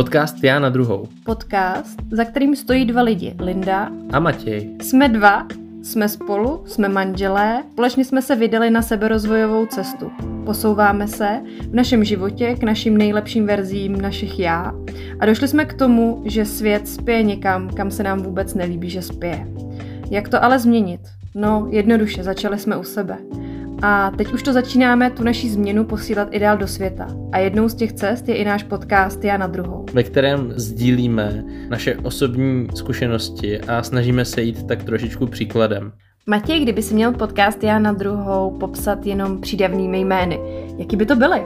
Podcast Já na druhou. Podcast, za kterým stojí dva lidi, Linda A Matěj. Jsme dva, jsme spolu, jsme manželé, společně jsme se vydali na seberozvojovou cestu. Posouváme se v našem životě k našim nejlepším verzím našich já a došli jsme k tomu, že svět spěje někam, kam se nám vůbec nelíbí, že spěje. Jak to ale změnit? No, jednoduše, začali jsme u sebe. A teď už to začínáme tu naší změnu posílat i dál do světa. A jednou z těch cest je i náš podcast Já na druhou. Ve kterém sdílíme naše osobní zkušenosti a snažíme se jít tak trošičku příkladem. Matěj, kdyby si měl podcast Já na druhou popsat jenom přídavnými jmény, jaký by to byly?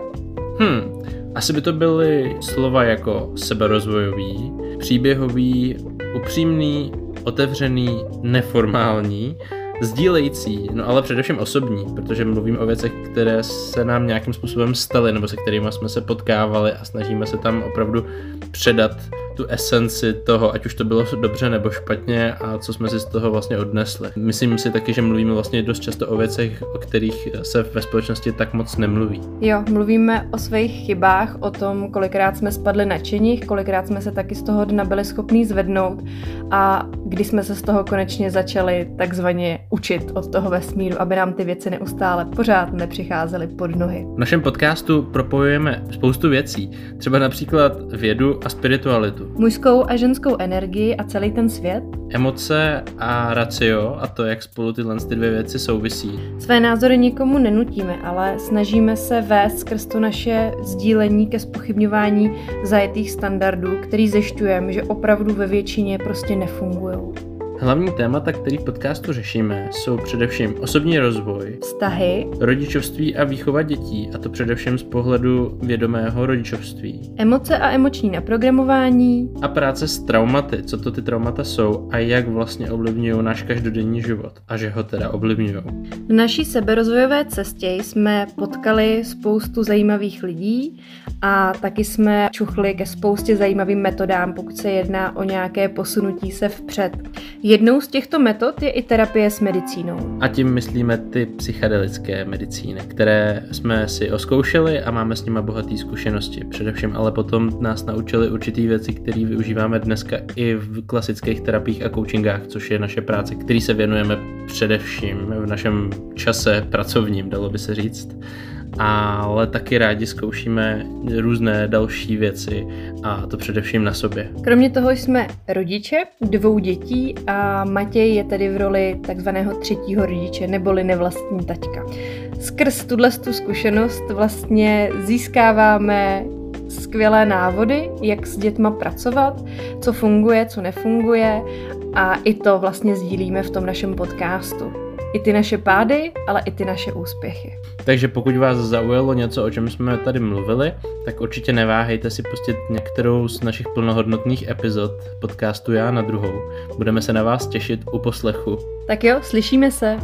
Hm, asi by to byly slova jako seberozvojový, příběhový, upřímný, otevřený, neformální, sdílející, no ale především osobní, protože mluvím o věcech, které se nám nějakým způsobem staly, nebo se kterými jsme se potkávali a snažíme se tam opravdu předat tu esenci toho, ať už to bylo dobře nebo špatně a co jsme si z toho vlastně odnesli. Myslím si taky, že mluvíme vlastně dost často o věcech, o kterých se ve společnosti tak moc nemluví. Jo, mluvíme o svých chybách, o tom, kolikrát jsme spadli na činích, kolikrát jsme se taky z toho dna byli schopní zvednout a kdy jsme se z toho konečně začali takzvaně učit od toho vesmíru, aby nám ty věci neustále pořád nepřicházely pod nohy. V našem podcastu propojujeme spoustu věcí, třeba například vědu a spiritualitu, Mužskou a ženskou energii a celý ten svět, emoce a racio a to, jak spolu tyhle ty dvě věci souvisí. Své názory nikomu nenutíme, ale snažíme se vést skrz to naše sdílení ke spochybňování zajetých standardů, který zjišťujeme, že opravdu ve většině prostě nefungují. Hlavní témata, který v podcastu řešíme, jsou především osobní rozvoj, Vztahy, rodičovství a výchova dětí, a to především z pohledu vědomého rodičovství. emoce a emoční naprogramování, A práce s traumaty, co to ty traumata jsou a jak vlastně ovlivňují náš každodenní život a že ho teda ovlivňují. V naší seberozvojové cestě jsme potkali spoustu zajímavých lidí a taky jsme čuchli ke spoustě zajímavým metodám, pokud se jedná o nějaké posunutí se vpřed. Jednou z těchto metod je i terapie s medicínou. A tím myslíme ty psychedelické medicíny, které jsme si oskoušeli a máme s nimi bohaté zkušenosti. Především ale potom nás naučili určitý věci, které využíváme dneska i v klasických terapiích a coachingách, což je naše práce, který se věnujeme především v našem čase pracovním, dalo by se říct. Ale taky rádi zkoušíme různé další věci a to především na sobě. Kromě toho jsme rodiče dvou dětí a Matěj je tedy v roli takzvaného třetího rodiče neboli nevlastní taťka. Skrz tuhle tu zkušenost vlastně získáváme skvělé návody, jak s dětma pracovat, co funguje, co nefunguje a i to vlastně sdílíme v tom našem podcastu. I ty naše pády, ale i ty naše úspěchy. Takže pokud vás zaujalo něco, o čem jsme tady mluvili, tak určitě neváhejte si pustit některou z našich plnohodnotných epizod podcastu Já na druhou. Budeme se na vás těšit u poslechu. Tak jo, slyšíme se.